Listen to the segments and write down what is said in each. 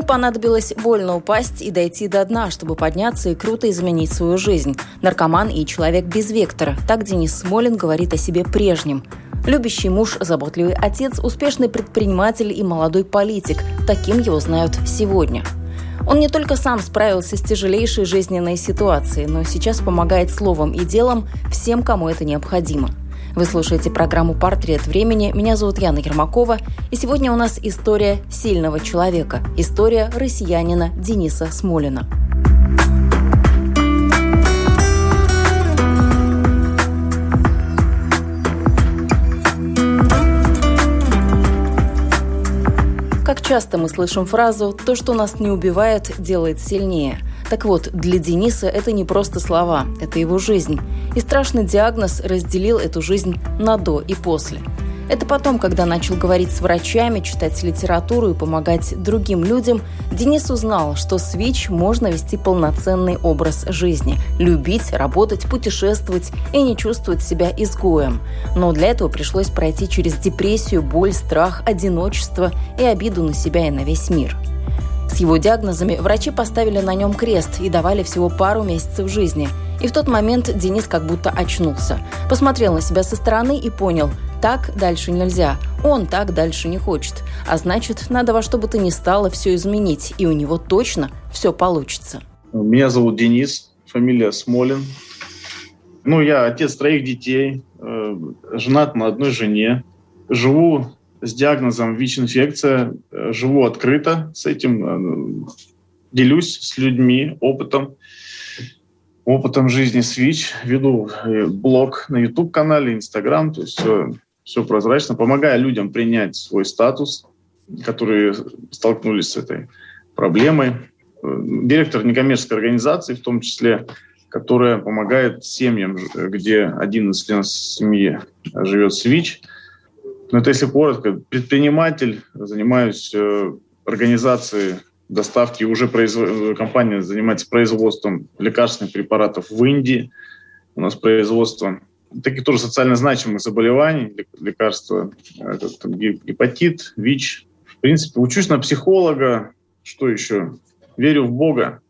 Ему понадобилось больно упасть и дойти до дна, чтобы подняться и круто изменить свою жизнь. Наркоман и человек без вектора. Так Денис Смолин говорит о себе прежнем. Любящий муж, заботливый отец, успешный предприниматель и молодой политик. Таким его знают сегодня. Он не только сам справился с тяжелейшей жизненной ситуацией, но сейчас помогает словом и делом всем, кому это необходимо – вы слушаете программу «Портрет времени». Меня зовут Яна Ермакова. И сегодня у нас история сильного человека. История россиянина Дениса Смолина. Как часто мы слышим фразу «то, что нас не убивает, делает сильнее». Так вот, для Дениса это не просто слова, это его жизнь. И страшный диагноз разделил эту жизнь на «до» и «после». Это потом, когда начал говорить с врачами, читать литературу и помогать другим людям, Денис узнал, что с ВИЧ можно вести полноценный образ жизни – любить, работать, путешествовать и не чувствовать себя изгоем. Но для этого пришлось пройти через депрессию, боль, страх, одиночество и обиду на себя и на весь мир – с его диагнозами врачи поставили на нем крест и давали всего пару месяцев жизни. И в тот момент Денис как будто очнулся. Посмотрел на себя со стороны и понял, так дальше нельзя. Он так дальше не хочет. А значит, надо во что бы то ни стало все изменить. И у него точно все получится. Меня зовут Денис, фамилия Смолин. Ну, я отец троих детей, э, женат на одной жене. Живу с диагнозом ВИЧ-инфекция, э, живу открыто с этим, э, делюсь с людьми опытом, опытом жизни с ВИЧ, веду э, блог на YouTube-канале, Instagram, то есть все, все прозрачно, помогаю людям принять свой статус, которые столкнулись с этой проблемой. Директор некоммерческой организации, в том числе, которая помогает семьям, где один из членов семьи живет с ВИЧ – ну, это если коротко. Предприниматель, занимаюсь э, организацией доставки, уже произв... компания занимается производством лекарственных препаратов в Индии. У нас производство таких тоже социально значимых заболеваний, лекарства, этот, гепатит, ВИЧ. В принципе, учусь на психолога. Что еще? Верю в Бога.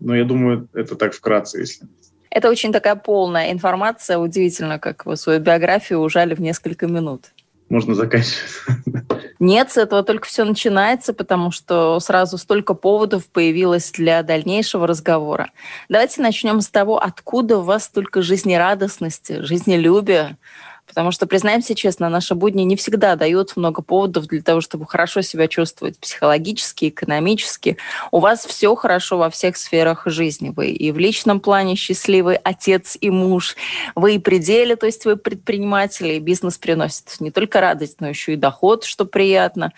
Но я думаю, это так вкратце, если. Это очень такая полная информация. Удивительно, как вы свою биографию ужали в несколько минут можно заканчивать. Нет, с этого только все начинается, потому что сразу столько поводов появилось для дальнейшего разговора. Давайте начнем с того, откуда у вас столько жизнерадостности, жизнелюбия, Потому что, признаемся честно, наши будни не всегда дают много поводов для того, чтобы хорошо себя чувствовать психологически, экономически. У вас все хорошо во всех сферах жизни. Вы и в личном плане счастливый отец и муж. Вы и пределе, то есть вы предприниматели, и бизнес приносит не только радость, но еще и доход, что приятно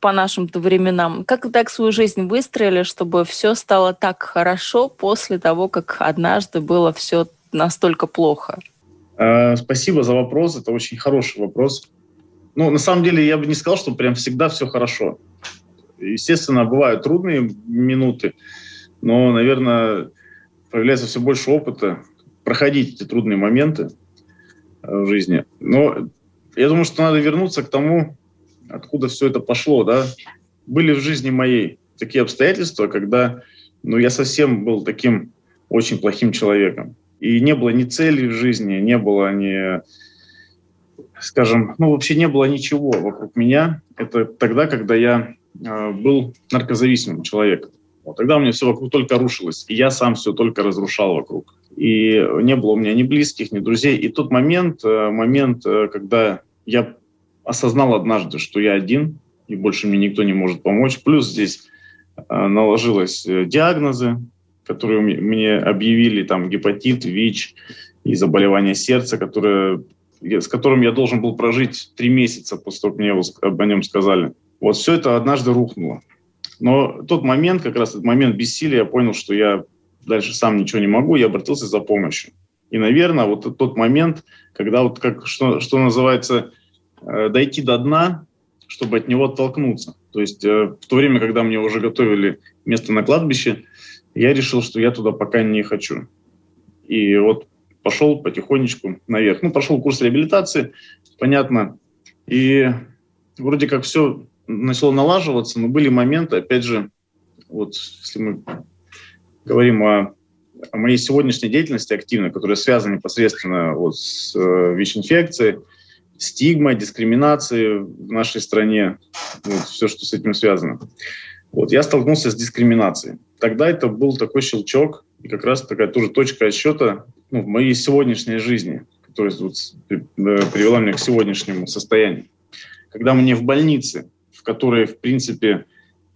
по нашим-то временам. Как так свою жизнь выстроили, чтобы все стало так хорошо после того, как однажды было все настолько плохо? Э, спасибо за вопрос. Это очень хороший вопрос. Ну, на самом деле, я бы не сказал, что прям всегда все хорошо. Естественно, бывают трудные минуты, но, наверное, появляется все больше опыта проходить эти трудные моменты э, в жизни. Но я думаю, что надо вернуться к тому, откуда все это пошло. Да? Были в жизни моей такие обстоятельства, когда ну, я совсем был таким очень плохим человеком. И не было ни цели в жизни, не было ни, скажем, ну вообще не было ничего вокруг меня. Это тогда, когда я э, был наркозависимым человеком. Вот тогда у меня все вокруг только рушилось, и я сам все только разрушал вокруг. И не было у меня ни близких, ни друзей. И тот момент, э, момент, э, когда я осознал однажды, что я один, и больше мне никто не может помочь. Плюс здесь наложилось диагнозы, которые мне объявили, там, гепатит, ВИЧ и заболевание сердца, которое с которым я должен был прожить три месяца после того, как мне о нем сказали. Вот все это однажды рухнуло. Но тот момент, как раз этот момент бессилия, я понял, что я дальше сам ничего не могу, я обратился за помощью. И, наверное, вот тот момент, когда вот как, что, что называется, э, дойти до дна, чтобы от него оттолкнуться. То есть э, в то время, когда мне уже готовили место на кладбище, я решил, что я туда пока не хочу. И вот пошел потихонечку наверх. Ну, прошел курс реабилитации, понятно. И вроде как все начало налаживаться, но были моменты, опять же, вот если мы говорим о, о моей сегодняшней деятельности активной, которая связана непосредственно вот с э, ВИЧ-инфекцией, стигма, дискриминацией в нашей стране, вот, все, что с этим связано. Вот, я столкнулся с дискриминацией. Тогда это был такой щелчок, и как раз такая тоже точка отсчета ну, в моей сегодняшней жизни, которая вот, э, привела меня к сегодняшнему состоянию. Когда мне в больнице, в которой, в принципе,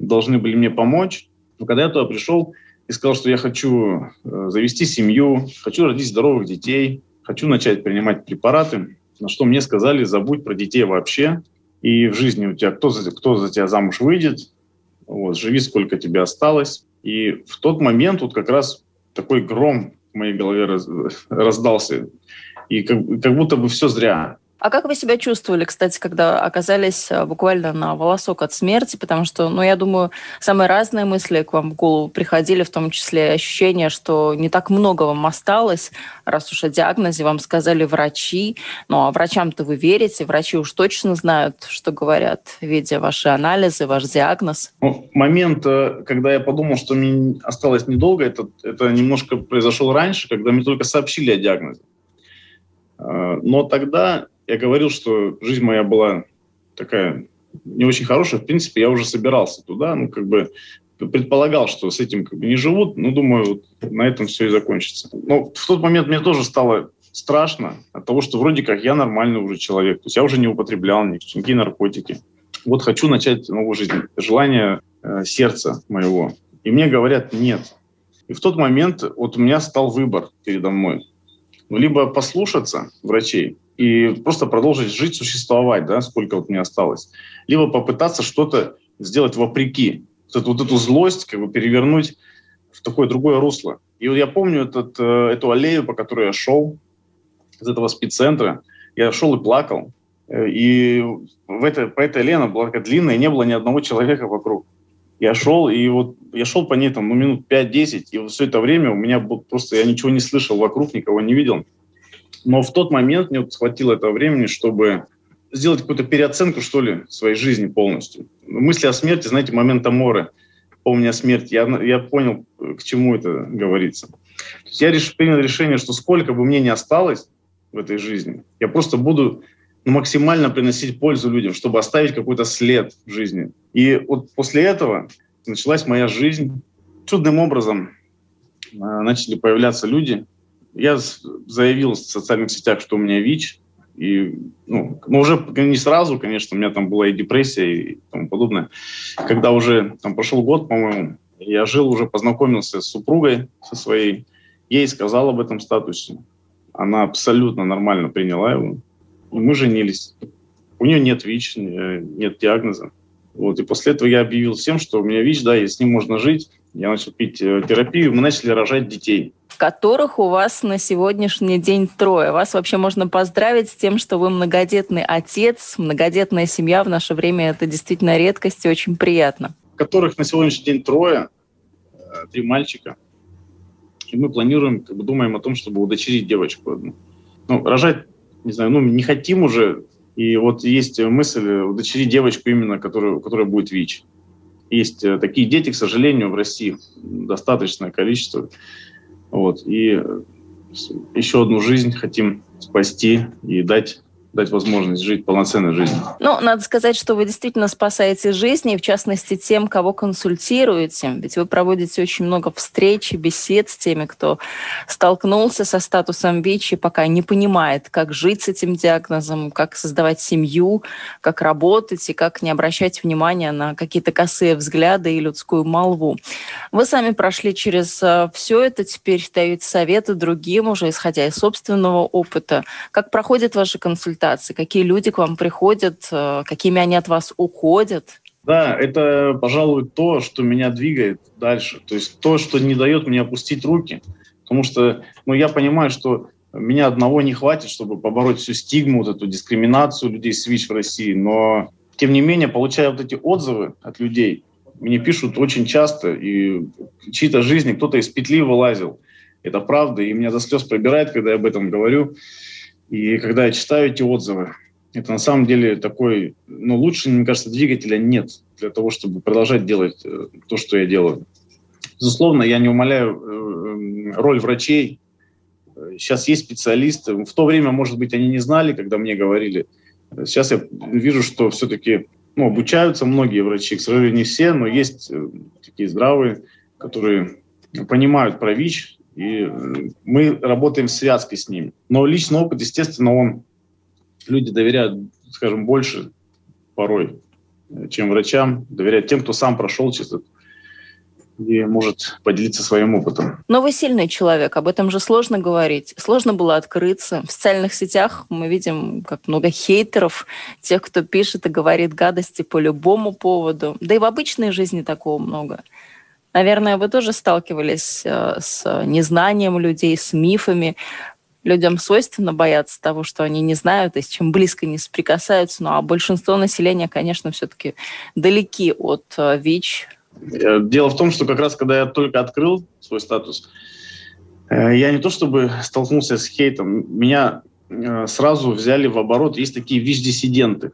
должны были мне помочь, когда я туда пришел и сказал, что я хочу э, завести семью, хочу родить здоровых детей, хочу начать принимать препараты, на что мне сказали, забудь про детей вообще, и в жизни у тебя кто кто за тебя замуж выйдет, вот, живи сколько тебе осталось. И в тот момент вот как раз такой гром в моей голове раз, раздался. И как, как будто бы все зря. А как вы себя чувствовали, кстати, когда оказались э, буквально на волосок от смерти? Потому что, ну, я думаю, самые разные мысли к вам в голову приходили, в том числе ощущение, что не так много вам осталось, раз уж о диагнозе вам сказали врачи. Ну, а врачам-то вы верите, врачи уж точно знают, что говорят, видя ваши анализы, ваш диагноз. Ну, момент, э, когда я подумал, что мне осталось недолго, это, это немножко произошел раньше, когда мне только сообщили о диагнозе. Э, но тогда я говорил, что жизнь моя была такая не очень хорошая. В принципе, я уже собирался туда, ну, как бы предполагал, что с этим как бы не живут, но думаю, вот на этом все и закончится. Но в тот момент мне тоже стало страшно от того, что вроде как я нормальный уже человек. То есть я уже не употреблял никакие наркотики. Вот хочу начать новую жизнь. Желание э, сердца моего. И мне говорят нет. И в тот момент вот у меня стал выбор передо мной. Ну, либо послушаться врачей, и просто продолжить жить, существовать, да, сколько вот мне осталось. Либо попытаться что-то сделать вопреки. Вот эту, вот эту злость как бы перевернуть в такое другое русло. И вот я помню этот, э, эту аллею, по которой я шел, из этого спеццентра. Я шел и плакал. Э, и в этой, по этой аллее она была такая длинная, и не было ни одного человека вокруг. Я шел, и вот я шел по ней там ну, минут 5-10, и вот все это время у меня был, просто я ничего не слышал вокруг, никого не видел. Но в тот момент мне вот хватило этого времени, чтобы сделать какую-то переоценку, что ли, своей жизни полностью. Мысли о смерти, знаете, момент Аморы, помня о смерти, я, я понял, к чему это говорится. Я реш, принял решение, что сколько бы мне ни осталось в этой жизни, я просто буду максимально приносить пользу людям, чтобы оставить какой-то след в жизни. И вот после этого началась моя жизнь. Чудным образом э, начали появляться люди, я заявил в социальных сетях, что у меня ВИЧ, и, ну, ну, уже не сразу, конечно, у меня там была и депрессия и тому подобное. Когда уже там прошел год, по-моему, я жил, уже познакомился с супругой, со своей, ей сказал об этом статусе. Она абсолютно нормально приняла его. И мы женились. У нее нет ВИЧ, нет диагноза. Вот, и после этого я объявил всем, что у меня ВИЧ, да, и с ним можно жить. Я начал пить э, терапию, мы начали рожать детей которых у вас на сегодняшний день трое. Вас вообще можно поздравить с тем, что вы многодетный отец, многодетная семья. В наше время это действительно редкость и очень приятно. Которых на сегодняшний день трое, э, три мальчика. И мы планируем, как бы думаем о том, чтобы удочерить девочку одну. Ну, рожать, не знаю, ну, не хотим уже. И вот есть мысль удочерить девочку именно, которая, которая будет ВИЧ. Есть э, такие дети, к сожалению, в России достаточное количество. Вот. И еще одну жизнь хотим спасти и дать дать возможность жить полноценной жизнью. Ну, надо сказать, что вы действительно спасаете жизни, в частности, тем, кого консультируете. Ведь вы проводите очень много встреч и бесед с теми, кто столкнулся со статусом ВИЧ и пока не понимает, как жить с этим диагнозом, как создавать семью, как работать и как не обращать внимания на какие-то косые взгляды и людскую молву. Вы сами прошли через э, все это, теперь даете советы другим, уже исходя из собственного опыта. Как проходят ваши консультации? Какие люди к вам приходят? Э, какими они от вас уходят? Да, это, пожалуй, то, что меня двигает дальше. То есть то, что не дает мне опустить руки. Потому что ну, я понимаю, что меня одного не хватит, чтобы побороть всю стигму, вот эту дискриминацию людей с ВИЧ в России. Но, тем не менее, получая вот эти отзывы от людей, мне пишут очень часто, и чьи-то жизни кто-то из петли вылазил. Это правда, и меня до слез пробирает, когда я об этом говорю. И когда я читаю эти отзывы, это на самом деле такой, ну, лучше, мне кажется, двигателя нет для того, чтобы продолжать делать э, то, что я делаю. Безусловно, я не умоляю э, роль врачей. Сейчас есть специалисты. В то время, может быть, они не знали, когда мне говорили. Сейчас я вижу, что все-таки ну, обучаются многие врачи. К сожалению, не все, но есть э, такие здравые, которые понимают про ВИЧ, и э, мы работаем в связке с ними. Но личный опыт, естественно, он люди доверяют, скажем, больше порой, э, чем врачам, доверяют тем, кто сам прошел через это и может поделиться своим опытом. Но вы сильный человек, об этом же сложно говорить. Сложно было открыться. В социальных сетях мы видим, как много хейтеров, тех, кто пишет и говорит гадости по любому поводу. Да и в обычной жизни такого много. Наверное, вы тоже сталкивались э, с незнанием людей, с мифами. Людям свойственно бояться того, что они не знают и с чем близко не соприкасаются. Ну а большинство населения, конечно, все-таки далеки от э, ВИЧ. Э, дело в том, что как раз когда я только открыл свой статус, я не то чтобы столкнулся с хейтом, меня сразу взяли в оборот. Есть такие ВИЧ-диссиденты.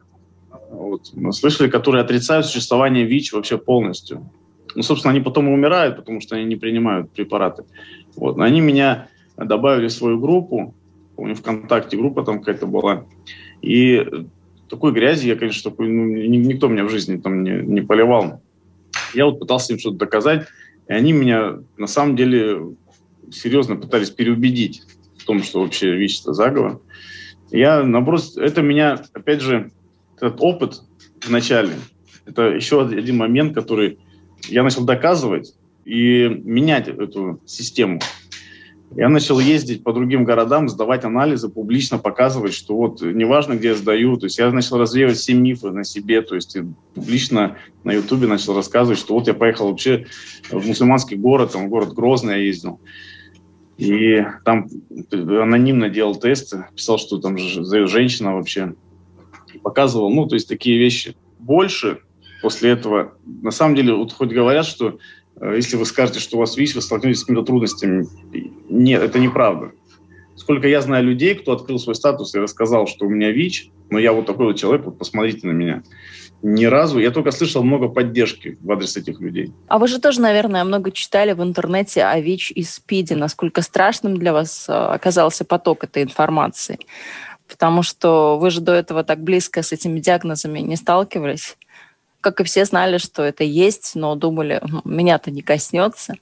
Вот. Слышали, которые отрицают существование ВИЧ вообще полностью. Ну, собственно, они потом и умирают, потому что они не принимают препараты. Вот. Они меня добавили в свою группу, помню, ВКонтакте группа там какая-то была. И такой грязи я, конечно, такой, ну, никто меня в жизни там не, не поливал. Я вот пытался им что-то доказать, и они меня на самом деле серьезно пытались переубедить в том, что вообще это заговор. Я, наоборот, это меня, опять же, этот опыт в начале, это еще один момент, который я начал доказывать и менять эту систему. Я начал ездить по другим городам, сдавать анализы, публично показывать, что вот неважно, где я сдаю. То есть я начал развеивать все мифы на себе. То есть публично на Ютубе начал рассказывать, что вот я поехал вообще в мусульманский город, там город Грозный я ездил. И там анонимно делал тесты, писал, что там женщина вообще. Показывал, ну, то есть такие вещи. Больше после этого. На самом деле, вот хоть говорят, что э, если вы скажете, что у вас ВИЧ, вы столкнетесь с какими-то трудностями. Нет, это неправда. Сколько я знаю людей, кто открыл свой статус и рассказал, что у меня ВИЧ, но я вот такой вот человек, вот посмотрите на меня. Ни разу. Я только слышал много поддержки в адрес этих людей. А вы же тоже, наверное, много читали в интернете о ВИЧ и СПИДе. Насколько страшным для вас э, оказался поток этой информации? Потому что вы же до этого так близко с этими диагнозами не сталкивались как и все знали, что это есть, но думали, меня-то не коснется.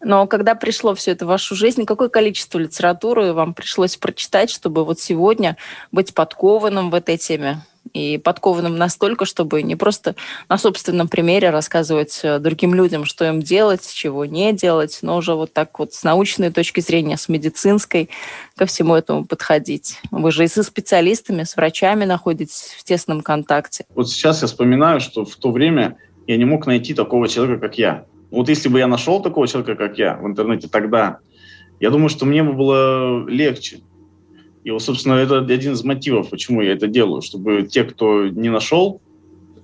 Но когда пришло все это в вашу жизнь, какое количество литературы вам пришлось прочитать, чтобы вот сегодня быть подкованным в этой теме? И подкованным настолько, чтобы не просто на собственном примере рассказывать э, другим людям, что им делать, чего не делать, но уже вот так вот с научной точки зрения, с медицинской ко всему этому подходить. Вы же и со специалистами, с врачами находитесь в тесном контакте. Вот сейчас я вспоминаю, что в то время я не мог найти такого человека, как я. Вот если бы я нашел такого человека, как я в интернете тогда, я думаю, что мне бы было легче. И, вот, собственно, это один из мотивов, почему я это делаю, чтобы те, кто не нашел,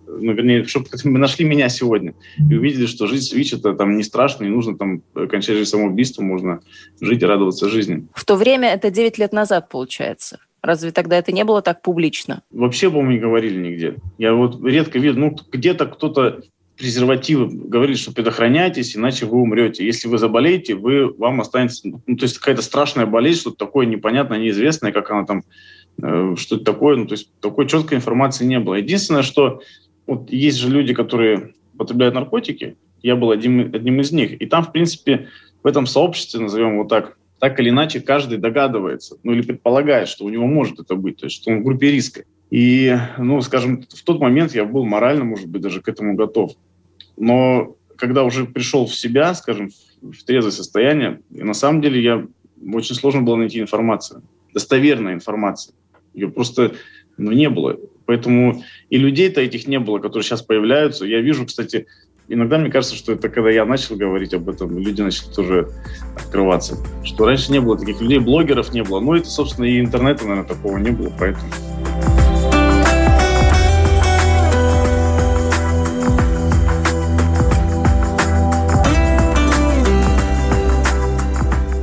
ну, вернее, чтобы мы нашли меня сегодня и увидели, что жизнь с ВИЧ это там не страшно, не нужно там кончать жизнь самоубийством, можно жить и радоваться жизни. В то время это 9 лет назад, получается. Разве тогда это не было так публично? Вообще, по-моему, не говорили нигде. Я вот редко вижу, ну, где-то кто-то презервативы говорили, что предохраняйтесь, иначе вы умрете. Если вы заболеете, вы, вам останется, ну, то есть какая-то страшная болезнь, что-то такое непонятное, неизвестное, как она там э, что это такое. Ну, то есть такой четкой информации не было. Единственное, что вот есть же люди, которые потребляют наркотики, я был одним, одним из них. И там, в принципе, в этом сообществе, назовем его так, так или иначе каждый догадывается, ну или предполагает, что у него может это быть, то есть что он в группе риска. И, ну, скажем, в тот момент я был морально, может быть, даже к этому готов. Но когда уже пришел в себя, скажем, в трезвое состояние, и на самом деле я очень сложно было найти информацию, достоверная информация. Ее просто ну, не было. Поэтому и людей-то этих не было, которые сейчас появляются. Я вижу, кстати, иногда мне кажется, что это когда я начал говорить об этом, люди начали тоже открываться. Что раньше не было таких людей, блогеров не было. Ну, это, собственно, и интернета, наверное, такого не было, поэтому...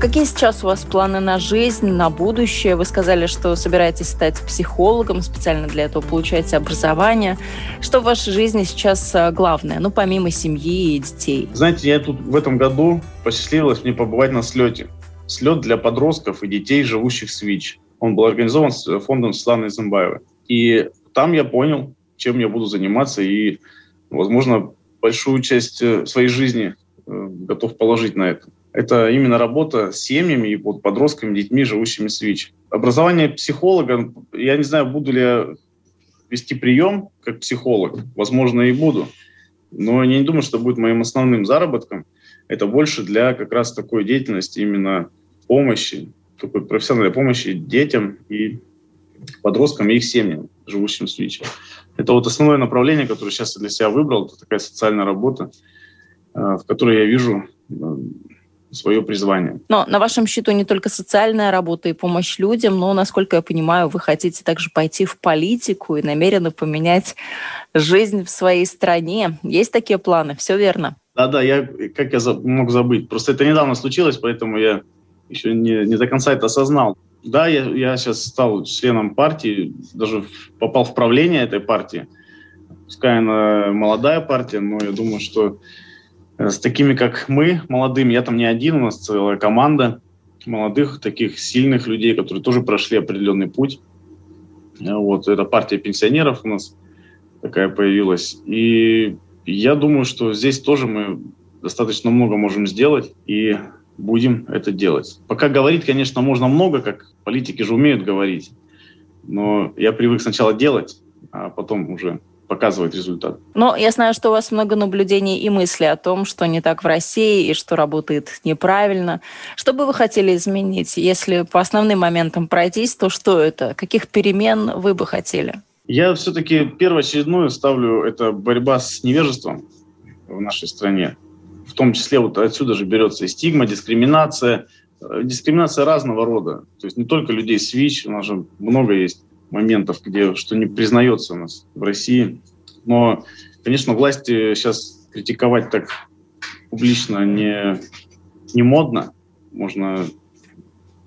Какие сейчас у вас планы на жизнь, на будущее? Вы сказали, что собираетесь стать психологом, специально для этого получаете образование. Что в вашей жизни сейчас э, главное, ну, помимо семьи и детей? Знаете, я тут в этом году посчастливилось мне побывать на слете. Слет для подростков и детей, живущих в СВИЧ. Он был организован с фондом Светланы Зимбаевой. И там я понял, чем я буду заниматься, и, возможно, большую часть э, своей жизни э, готов положить на это это именно работа с семьями и вот подростками, детьми, живущими с ВИЧ. Образование психолога, я не знаю, буду ли я вести прием как психолог, возможно, и буду, но я не думаю, что будет моим основным заработком. Это больше для как раз такой деятельности именно помощи, такой профессиональной помощи детям и подросткам и их семьям, живущим с ВИЧ. Это вот основное направление, которое сейчас я для себя выбрал, это такая социальная работа, э, в которой я вижу э, свое призвание. Но на вашем счету не только социальная работа и помощь людям, но, насколько я понимаю, вы хотите также пойти в политику и намерены поменять жизнь в своей стране. Есть такие планы? Все верно? Да-да, я как я мог забыть. Просто это недавно случилось, поэтому я еще не, не до конца это осознал. Да, я, я сейчас стал членом партии, даже попал в правление этой партии. Пускай она молодая партия, но я думаю, что с такими, как мы, молодыми. Я там не один, у нас целая команда молодых, таких сильных людей, которые тоже прошли определенный путь. Э, вот, это партия пенсионеров у нас такая появилась. И я думаю, что здесь тоже мы достаточно много можем сделать и будем это делать. Пока говорить, конечно, можно много, как политики же умеют говорить. Но я привык сначала делать, а потом уже показывает результат. Но я знаю, что у вас много наблюдений и мыслей о том, что не так в России и что работает неправильно. Что бы вы хотели изменить? Если по основным моментам пройтись, то что это? Каких перемен вы бы хотели? Я все-таки первоочередную ставлю это борьба с невежеством в нашей стране. В том числе вот отсюда же берется и стигма, дискриминация. Э, дискриминация разного рода. То есть не только людей с ВИЧ, у нас же много есть моментов, где что не признается у нас в России. Но, конечно, власти сейчас критиковать так публично не, не модно. Можно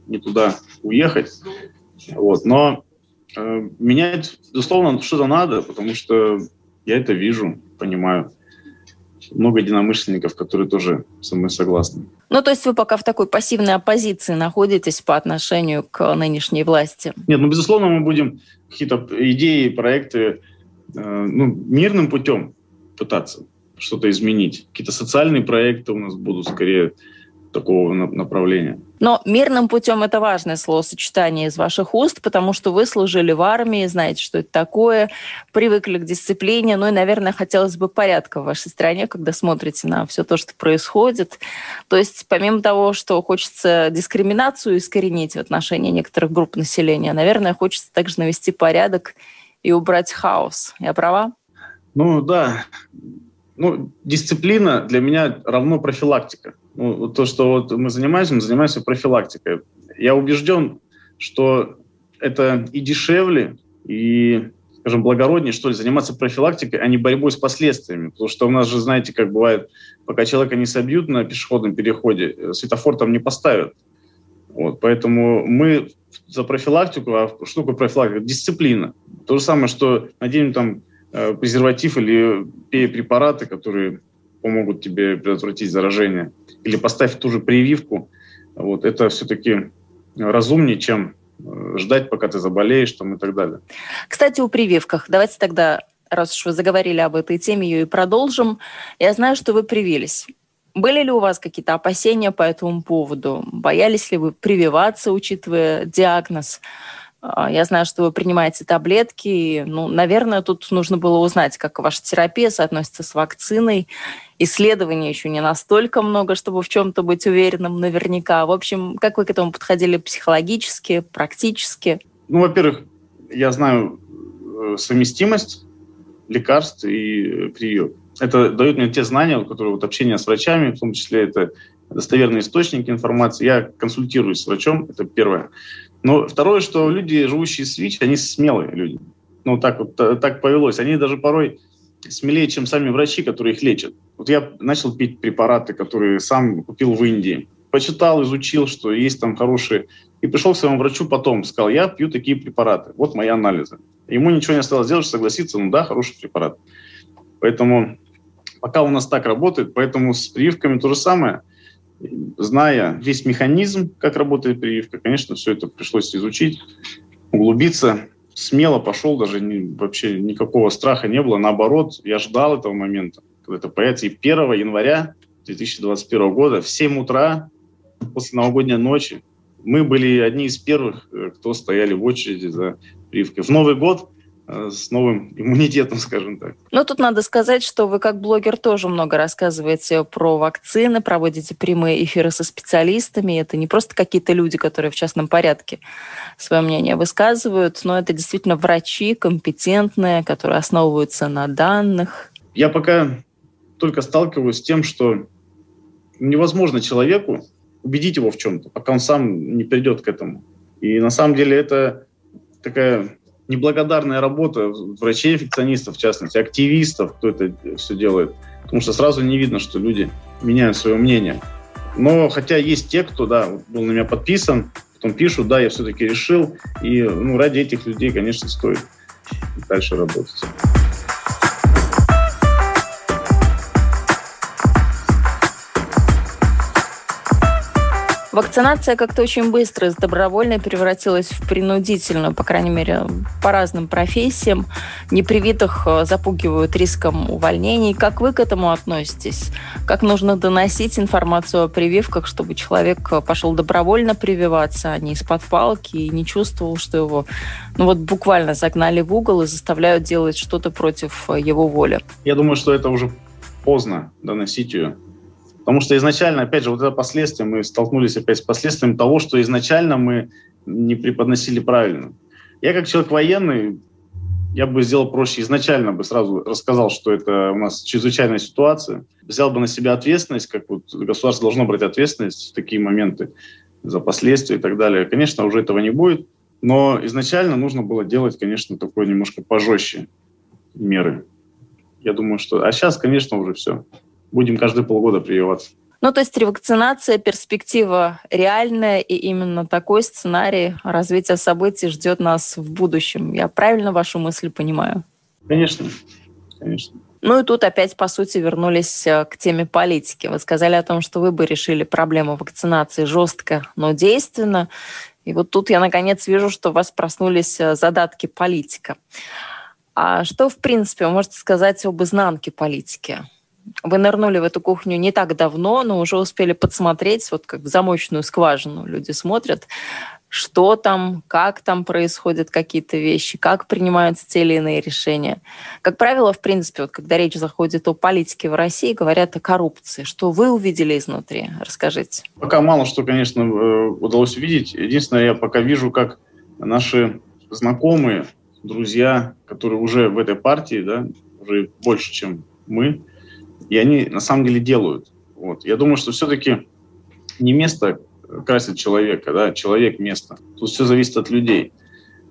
не туда уехать. Вот. Но э, менять, безусловно, что-то надо, потому что я это вижу, понимаю много единомышленников, которые тоже со мной согласны. Ну, то есть вы пока в такой пассивной оппозиции находитесь по отношению к нынешней власти? Нет, ну, безусловно, мы будем какие-то идеи, проекты э, ну, мирным путем пытаться что-то изменить. Какие-то социальные проекты у нас будут скорее такого направления. Но мирным путем это важное словосочетание из ваших уст, потому что вы служили в армии, знаете, что это такое, привыкли к дисциплине, ну и, наверное, хотелось бы порядка в вашей стране, когда смотрите на все то, что происходит. То есть помимо того, что хочется дискриминацию искоренить в отношении некоторых групп населения, наверное, хочется также навести порядок и убрать хаос. Я права? Ну да. Ну, дисциплина для меня равно профилактика ну, то, что вот мы занимаемся, мы занимаемся профилактикой. Я убежден, что это и дешевле, и, скажем, благороднее, что ли, заниматься профилактикой, а не борьбой с последствиями. Потому что у нас же, знаете, как бывает, пока человека не собьют на пешеходном переходе, э, светофор там не поставят. Вот, поэтому мы за профилактику, а что такое профилактика? Дисциплина. То же самое, что наденем там э, презерватив или препараты, которые помогут тебе предотвратить заражение. Или поставь ту же прививку. Вот, это все-таки разумнее, чем э, ждать, пока ты заболеешь там, и так далее. Кстати, о прививках. Давайте тогда, раз уж вы заговорили об этой теме, ее и продолжим. Я знаю, что вы привились. Были ли у вас какие-то опасения по этому поводу? Боялись ли вы прививаться, учитывая диагноз? А, я знаю, что вы принимаете таблетки. Ну, наверное, тут нужно было узнать, как ваша терапия соотносится с вакциной. Исследований еще не настолько много, чтобы в чем-то быть уверенным наверняка. В общем, как вы к этому подходили психологически, практически? Ну, во-первых, я знаю э, совместимость лекарств и прививок. Это дает мне те знания, которые вот общение с врачами, в том числе это достоверные источники информации. Я консультируюсь с врачом, это первое. Но второе, что люди, живущие с ВИЧ, они смелые люди. Ну, так вот э, так повелось. Они даже порой смелее, чем сами врачи, которые их лечат. Вот я начал пить препараты, которые сам купил в Индии. Почитал, изучил, что есть там хорошие. И пришел к своему врачу потом, сказал, я пью такие препараты. Вот мои анализы. Ему ничего не осталось делать, согласиться, ну да, хороший препарат. Поэтому пока у нас так работает, поэтому с прививками то же самое – зная весь механизм, как работает прививка, конечно, все это пришлось изучить, углубиться. Смело пошел, даже не, вообще никакого страха не было. Наоборот, я ждал этого момента, когда это появится. И 1 января 2021 года в 7 утра после новогодней ночи мы были одни из первых, э, кто стояли в очереди за прививкой. В Новый год с новым иммунитетом, скажем так. Ну, тут надо сказать, что вы как блогер тоже много рассказываете про вакцины, проводите прямые эфиры со специалистами. Это не просто какие-то люди, которые в частном порядке свое мнение высказывают, но это действительно врачи компетентные, которые основываются на данных. Я пока только сталкиваюсь с тем, что невозможно человеку убедить его в чем-то, пока он сам не придет к этому. И на самом деле это такая неблагодарная работа врачей-инфекционистов, в частности, активистов, кто это все делает. Потому что сразу не видно, что люди меняют свое мнение. Но хотя есть те, кто, да, был на меня подписан, потом пишут, да, я все-таки решил. И ну, ради этих людей, конечно, стоит дальше работать. Вакцинация как-то очень быстро из добровольной превратилась в принудительную, по крайней мере, по разным профессиям. Непривитых э, запугивают риском увольнений. Как вы к этому относитесь? Как нужно доносить информацию о прививках, чтобы человек э, пошел добровольно прививаться, а не из-под палки и не чувствовал, что его ну вот буквально загнали в угол и заставляют делать что-то против э, его воли? Я думаю, что это уже поздно доносить ее Потому что изначально, опять же, вот это последствия, мы столкнулись опять с последствиями того, что изначально мы не преподносили правильно. Я как человек военный, я бы сделал проще. Изначально бы сразу рассказал, что это у нас чрезвычайная ситуация. Взял бы на себя ответственность, как вот государство должно брать ответственность в такие моменты за последствия и так далее. Конечно, уже этого не будет. Но изначально нужно было делать, конечно, такое немножко пожестче меры. Я думаю, что... А сейчас, конечно, уже все будем каждые полгода прививаться. Ну, то есть ревакцинация, перспектива реальная, и именно такой сценарий развития событий ждет нас в будущем. Я правильно вашу мысль понимаю? Конечно, конечно. Ну и тут опять, по сути, вернулись э, к теме политики. Вы сказали о том, что вы бы решили проблему вакцинации жестко, но действенно. И вот тут я, наконец, вижу, что у вас проснулись э, задатки политика. А что, в принципе, вы можете сказать об изнанке политики? Вы нырнули в эту кухню не так давно, но уже успели подсмотреть, вот как в замочную скважину люди смотрят, что там, как там происходят какие-то вещи, как принимаются те или иные решения. Как правило, в принципе, вот когда речь заходит о политике в России, говорят о коррупции. Что вы увидели изнутри? Расскажите. Пока мало что, конечно, э, удалось увидеть. Единственное, я пока вижу, как наши знакомые, друзья, которые уже в этой партии, да, уже больше, чем мы, и они на самом деле делают. Вот. Я думаю, что все-таки не место красит человека, да, человек место. Тут все зависит от людей.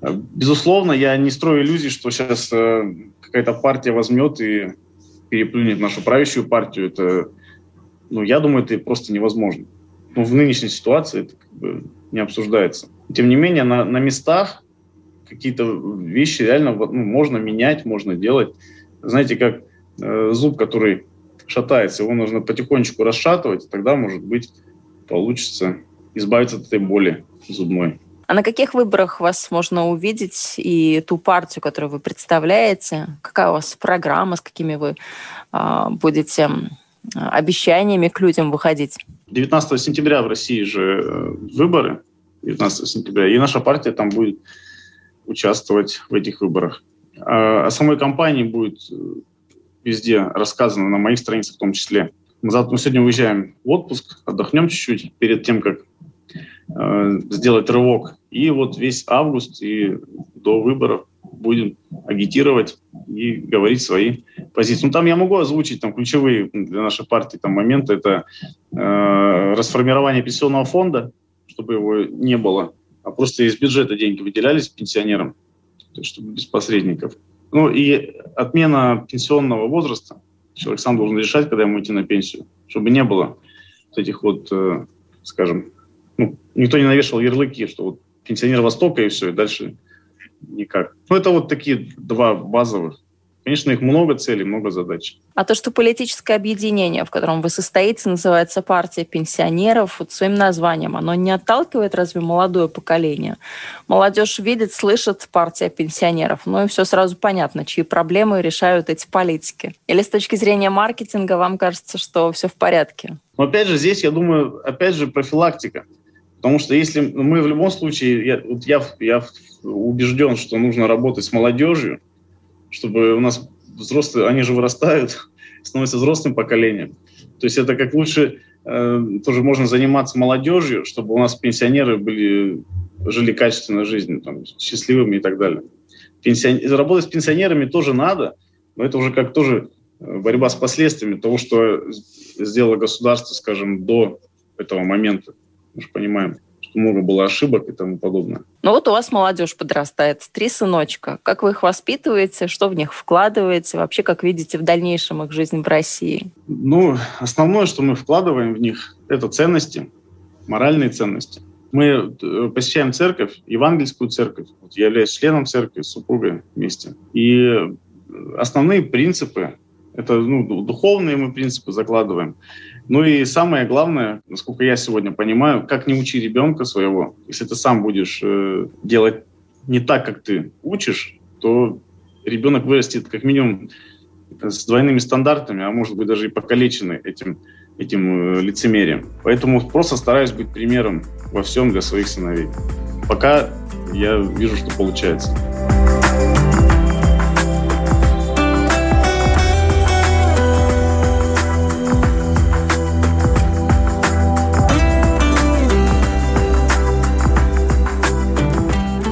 Безусловно, я не строю иллюзий, что сейчас э, какая-то партия возьмет и переплюнет нашу правящую партию. Это, ну, я думаю, это просто невозможно. Ну, в нынешней ситуации это как бы не обсуждается. Тем не менее, на, на местах какие-то вещи реально ну, можно менять, можно делать. Знаете, как э, зуб, который шатается, его нужно потихонечку расшатывать, и тогда, может быть, получится избавиться от этой боли зубной. А на каких выборах вас можно увидеть и ту партию, которую вы представляете? Какая у вас программа, с какими вы э, будете обещаниями к людям выходить? 19 сентября в России же э, выборы, 19 сентября, и наша партия там будет участвовать в этих выборах. А о самой кампании будет э, везде рассказано, на моих страницах в том числе. Мы, завтра, мы сегодня уезжаем в отпуск, отдохнем чуть-чуть перед тем, как э, сделать рывок. И вот весь август и до выборов будем агитировать и говорить свои позиции. Ну, там я могу озвучить там, ключевые для нашей партии там, моменты. Это э, расформирование пенсионного фонда, чтобы его не было, а просто из бюджета деньги выделялись пенсионерам, чтобы без посредников. Ну и отмена пенсионного возраста. Человек сам должен решать, когда ему идти на пенсию, чтобы не было вот этих вот, э, скажем, ну, никто не навешивал ярлыки, что вот пенсионер Востока и все, и дальше никак. Ну, это вот такие два базовых. Конечно, их много целей, много задач. А то, что политическое объединение, в котором вы состоите, называется партия пенсионеров, вот своим названием, оно не отталкивает разве молодое поколение? Молодежь видит, слышит партия пенсионеров, ну и все сразу понятно, чьи проблемы решают эти политики. Или с точки зрения маркетинга вам кажется, что все в порядке? Но опять же, здесь, я думаю, опять же, профилактика. Потому что если мы в любом случае, я, вот я, я убежден, что нужно работать с молодежью, чтобы у нас взрослые, они же вырастают, становятся взрослым поколением. То есть это как лучше э, тоже можно заниматься молодежью, чтобы у нас пенсионеры были, жили качественной жизнью, там, счастливыми и так далее. Пенсион... Работать с пенсионерами тоже надо, но это уже как тоже э, борьба с последствиями того, что сделало государство, скажем, до этого момента. Мы же понимаем, много было ошибок и тому подобное. Ну вот у вас молодежь подрастает, три сыночка. Как вы их воспитываете, что в них вкладываете, вообще как видите в дальнейшем их жизнь в России? Ну, основное, что мы вкладываем в них, это ценности, моральные ценности. Мы э, посещаем церковь, евангельскую церковь. Вот я являюсь членом церкви с супругой вместе. И основные принципы, это ну, духовные мы принципы закладываем. Ну и самое главное, насколько я сегодня понимаю, как не учи ребенка своего. Если ты сам будешь э, делать не так, как ты учишь, то ребенок вырастет как минимум с двойными стандартами, а может быть даже и покалеченный этим, этим э, лицемерием. Поэтому просто стараюсь быть примером во всем для своих сыновей. Пока я вижу, что получается.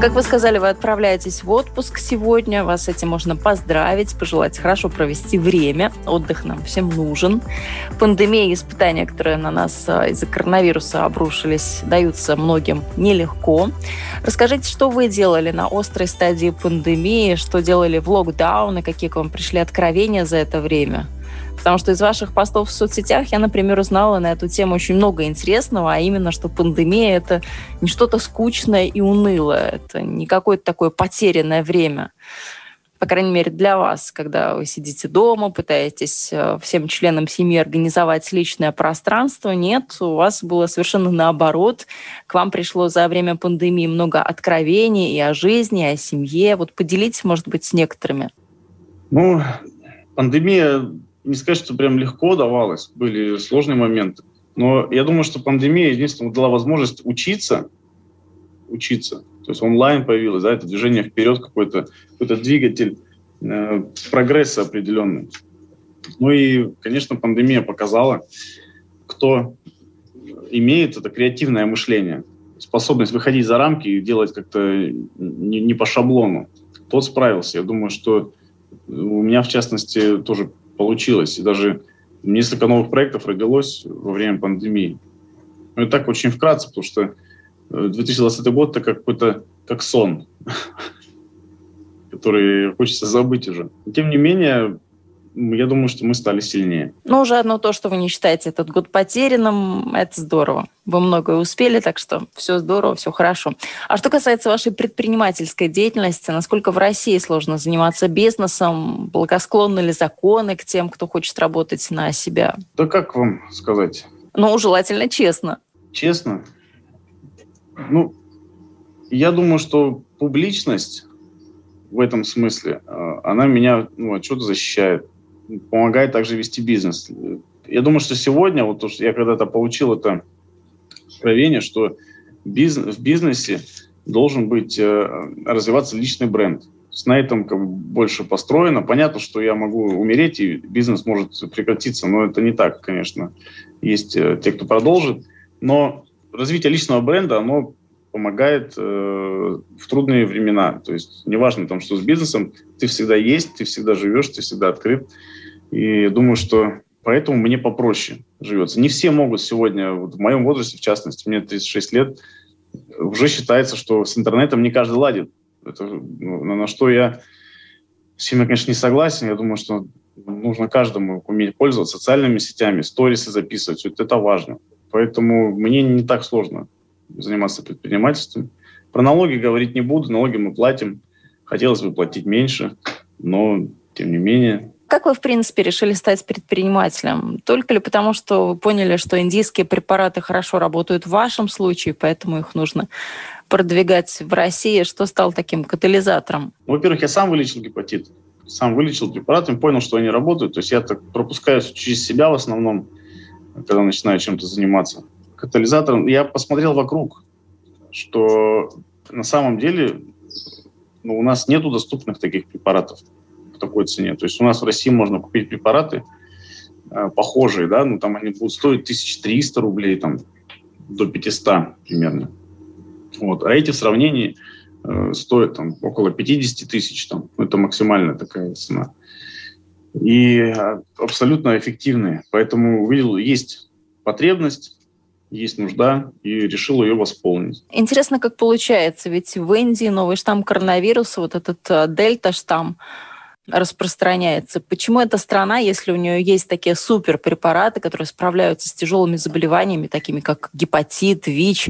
Как вы сказали, вы отправляетесь в отпуск сегодня. Вас этим можно поздравить, пожелать хорошо провести время. Отдых нам всем нужен. Пандемия и испытания, которые на нас а, из-за коронавируса обрушились, даются многим нелегко. Расскажите, что вы делали на острой стадии пандемии, что делали в локдаун и какие к вам пришли откровения за это время? Потому что из ваших постов в соцсетях я, например, узнала на эту тему очень много интересного, а именно, что пандемия — это не что-то скучное и унылое, это не какое-то такое потерянное время по крайней мере, для вас, когда вы сидите дома, пытаетесь э, всем членам семьи организовать личное пространство. Нет, у вас было совершенно наоборот. К вам пришло за время пандемии много откровений и о жизни, и о семье. Вот поделитесь, может быть, с некоторыми. Ну, пандемия не сказать, что прям легко давалось, были сложные моменты. Но я думаю, что пандемия единственное дала возможность учиться, учиться. То есть онлайн появилось, да, это движение вперед, какой-то какой двигатель э, прогресса определенный. Ну и, конечно, пандемия показала, кто имеет это креативное мышление, способность выходить за рамки и делать как-то не, не по шаблону. Тот справился. Я думаю, что у меня, в частности, тоже получилось. И даже несколько новых проектов родилось во время пандемии. Ну и так очень вкратце, потому что 2020 э, год это какой-то как сон, который хочется забыть уже. тем не менее, я думаю, что мы стали сильнее. Ну, уже одно то, что вы не считаете этот год потерянным, это здорово. Вы многое успели, так что все здорово, все хорошо. А что касается вашей предпринимательской деятельности, насколько в России сложно заниматься бизнесом? Благосклонны ли законы к тем, кто хочет работать на себя? Да как вам сказать? Ну, желательно честно. Честно? Ну, Я думаю, что публичность в этом смысле, э, она меня ну, от чего-то защищает, помогает также вести бизнес. Я думаю, что сегодня, вот я когда-то получил это откровение, что бизнес, в бизнесе должен быть, э, развиваться личный бренд. На этом как бы больше построено. Понятно, что я могу умереть, и бизнес может прекратиться, но это не так, конечно. Есть э, те, кто продолжит. Но развитие личного бренда, оно помогает э, в трудные времена. То есть неважно, там, что с бизнесом, ты всегда есть, ты всегда живешь, ты всегда открыт. И думаю, что поэтому мне попроще живется. Не все могут сегодня, вот в моем возрасте, в частности, мне 36 лет, уже считается, что с интернетом не каждый ладит. Это, ну, на что я с чем конечно, не согласен. Я думаю, что нужно каждому уметь пользоваться социальными сетями, сторисы записывать. Вот это важно. Поэтому мне не так сложно заниматься предпринимательством. Про налоги говорить не буду. Налоги мы платим. Хотелось бы платить меньше, но тем не менее как вы, в принципе, решили стать предпринимателем? Только ли потому, что вы поняли, что индийские препараты хорошо работают в вашем случае, поэтому их нужно продвигать в России? Что стало таким катализатором? Во-первых, я сам вылечил гепатит. Сам вылечил препаратами, понял, что они работают. То есть я так пропускаю через себя в основном, когда начинаю чем-то заниматься. Катализатором я посмотрел вокруг, что на самом деле ну, у нас нету доступных таких препаратов такой цене. То есть у нас в России можно купить препараты э, похожие, да, ну там они будут стоить 1300 рублей, там, до 500 примерно. Вот. А эти в сравнении э, стоят там около 50 тысяч, там, ну, это максимальная такая цена. И э, абсолютно эффективные. Поэтому увидел, есть потребность, есть нужда, и решил ее восполнить. Интересно, как получается, ведь в Индии новый штамм коронавируса, вот этот э, дельта-штамм, распространяется. Почему эта страна, если у нее есть такие суперпрепараты, которые справляются с тяжелыми заболеваниями, такими как гепатит, ВИЧ,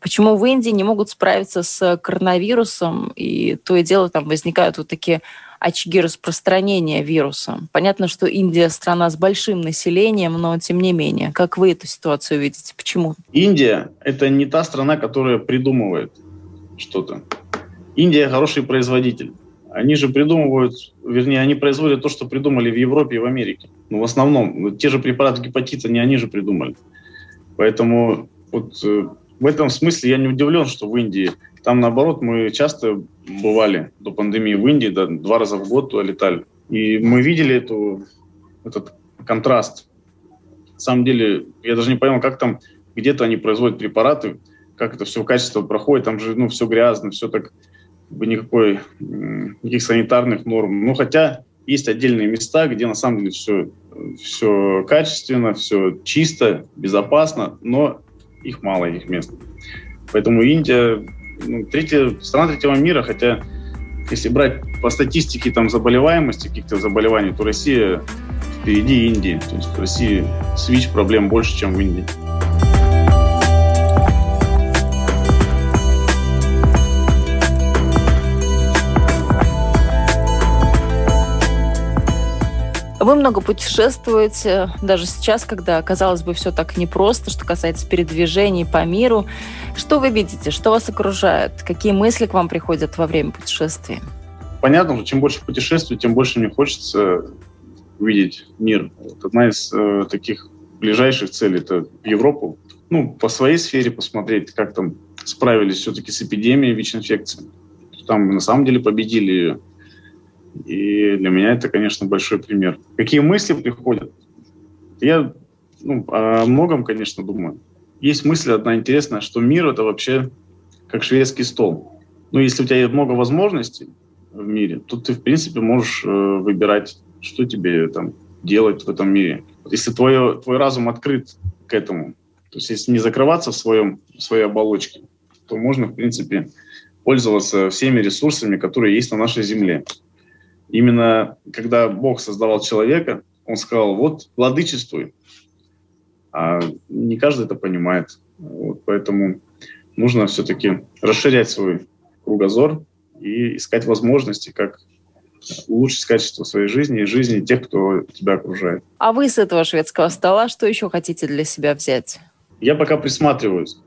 почему в Индии не могут справиться с коронавирусом, и то и дело там возникают вот такие очаги распространения вируса. Понятно, что Индия страна с большим населением, но тем не менее. Как вы эту ситуацию видите? Почему? Индия – это не та страна, которая придумывает что-то. Индия – хороший производитель. Они же придумывают, вернее, они производят то, что придумали в Европе и в Америке. Ну, в основном, те же препараты гепатита не они же придумали. Поэтому вот э, в этом смысле я не удивлен, что в Индии. Там, наоборот, мы часто бывали до пандемии в Индии, да, два раза в год туда летали. И мы видели эту, этот контраст. На самом деле, я даже не понял, как там где-то они производят препараты, как это все качество проходит, там же ну, все грязно, все так никакой, никаких санитарных норм. Ну, хотя есть отдельные места, где на самом деле все, все качественно, все чисто, безопасно, но их мало, этих мест. Поэтому Индия, ну, третья, страна третьего мира, хотя если брать по статистике там заболеваемости каких-то заболеваний, то Россия впереди Индии. То есть в России с ВИЧ проблем больше, чем в Индии. Вы много путешествуете, даже сейчас, когда, казалось бы, все так непросто, что касается передвижений по миру. Что вы видите, что вас окружает? Какие мысли к вам приходят во время путешествий? Понятно, что чем больше путешествую, тем больше мне хочется увидеть мир. Вот одна из э, таких ближайших целей – это Европу. Ну, по своей сфере посмотреть, как там справились все-таки с эпидемией ВИЧ-инфекции. Там на самом деле победили ее и для меня это, конечно, большой пример. Какие мысли приходят? Я ну, о многом, конечно, думаю. Есть мысль одна интересная, что мир — это вообще как шведский стол. Ну, если у тебя много возможностей в мире, то ты, в принципе, можешь э, выбирать, что тебе там делать в этом мире. Если твой, твой разум открыт к этому, то есть если не закрываться в, своем, в своей оболочке, то можно, в принципе, пользоваться всеми ресурсами, которые есть на нашей Земле. Именно когда Бог создавал человека, он сказал, вот, владычествуй. А не каждый это понимает. Вот, поэтому нужно все-таки расширять свой кругозор и искать возможности, как улучшить качество своей жизни и жизни тех, кто тебя окружает. А вы с этого шведского стола что еще хотите для себя взять? Я пока присматриваюсь.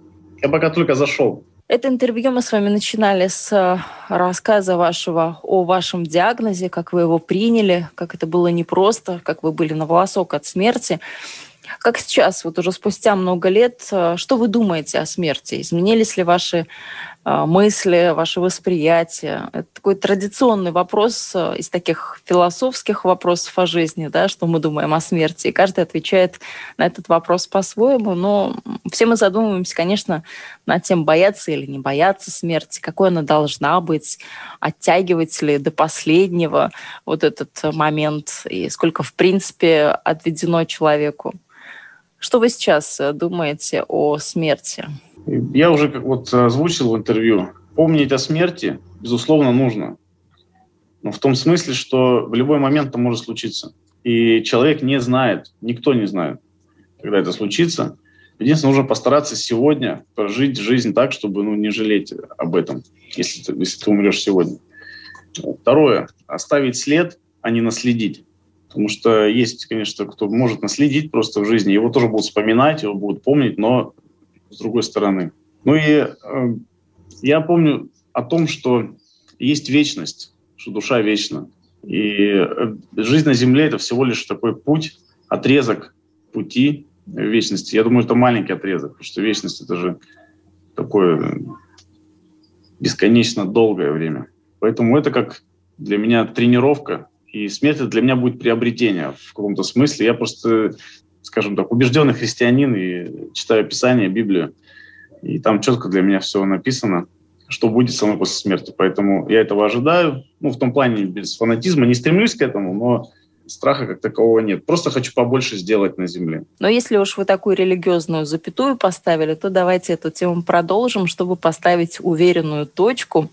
Я пока только зашел. Это интервью мы с вами начинали с э, рассказа вашего о вашем диагнозе, как вы его приняли, как это было непросто, как вы были на волосок от смерти. Как сейчас, вот уже спустя много лет, э, что вы думаете о смерти? Изменились ли ваши мысли, ваше восприятие. Это такой традиционный вопрос э, из таких философских вопросов о жизни, да, что мы думаем о смерти. И каждый отвечает на этот вопрос по-своему. Но все мы задумываемся, конечно, над тем, бояться или не бояться смерти, какой она должна быть, оттягивать ли до последнего вот этот момент, и сколько, в принципе, отведено человеку. Что вы сейчас э, думаете о смерти? Я уже вот озвучил в интервью, помнить о смерти, безусловно, нужно. Но в том смысле, что в любой момент это может случиться. И человек не знает, никто не знает, когда это случится. Единственное, нужно постараться сегодня прожить жизнь так, чтобы ну, не жалеть об этом, если ты, если ты умрешь сегодня. Второе. Оставить след, а не наследить. Потому что есть, конечно, кто может наследить просто в жизни. Его тоже будут вспоминать, его будут помнить, но с другой стороны. Ну и э, я помню о том, что есть вечность, что душа вечна. И э, жизнь на Земле – это всего лишь такой путь, отрезок пути вечности. Я думаю, это маленький отрезок, потому что вечность – это же такое бесконечно долгое время. Поэтому это как для меня тренировка, и смерть для меня будет приобретение в каком-то смысле. Я просто скажем так, убежденный христианин и читаю Писание, Библию, и там четко для меня все написано, что будет со мной после смерти. Поэтому я этого ожидаю. Ну, в том плане без фанатизма. Не стремлюсь к этому, но страха как такового нет. Просто хочу побольше сделать на земле. Но если уж вы такую религиозную запятую поставили, то давайте эту тему продолжим, чтобы поставить уверенную точку.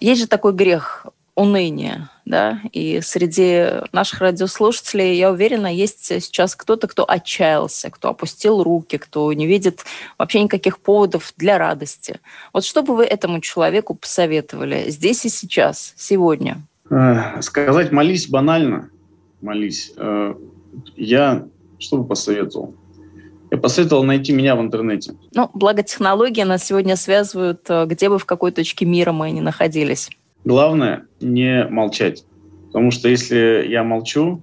Есть же такой грех уныния, да, и среди наших радиослушателей, я уверена, есть сейчас кто-то, кто отчаялся, кто опустил руки, кто не видит вообще никаких поводов для радости. Вот что бы вы этому человеку посоветовали здесь и сейчас, сегодня? Э, сказать «молись» банально, молись. Э, я что бы посоветовал? Я посоветовал найти меня в интернете. Ну, благо технологии нас сегодня связывают, э, где бы в какой точке мира мы ни находились. Главное не молчать. Потому что если я молчу,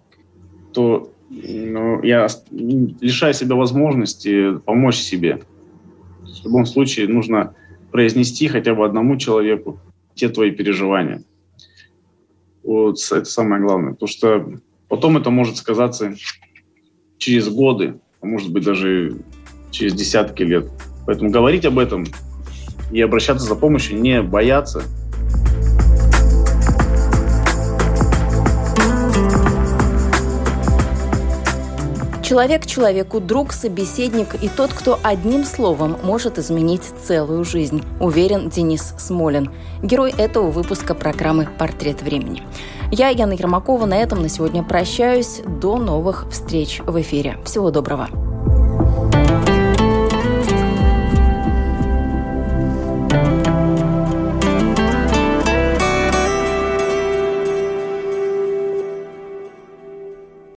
то ну, я лишаю себя возможности помочь себе. В любом случае нужно произнести хотя бы одному человеку те твои переживания. Вот это самое главное. Потому что потом это может сказаться через годы, а может быть даже через десятки лет. Поэтому говорить об этом и обращаться за помощью, не бояться – Человек человеку друг, собеседник и тот, кто одним словом может изменить целую жизнь, уверен Денис Смолин, герой этого выпуска программы «Портрет времени». Я, Яна Ермакова, на этом на сегодня прощаюсь. До новых встреч в эфире. Всего доброго.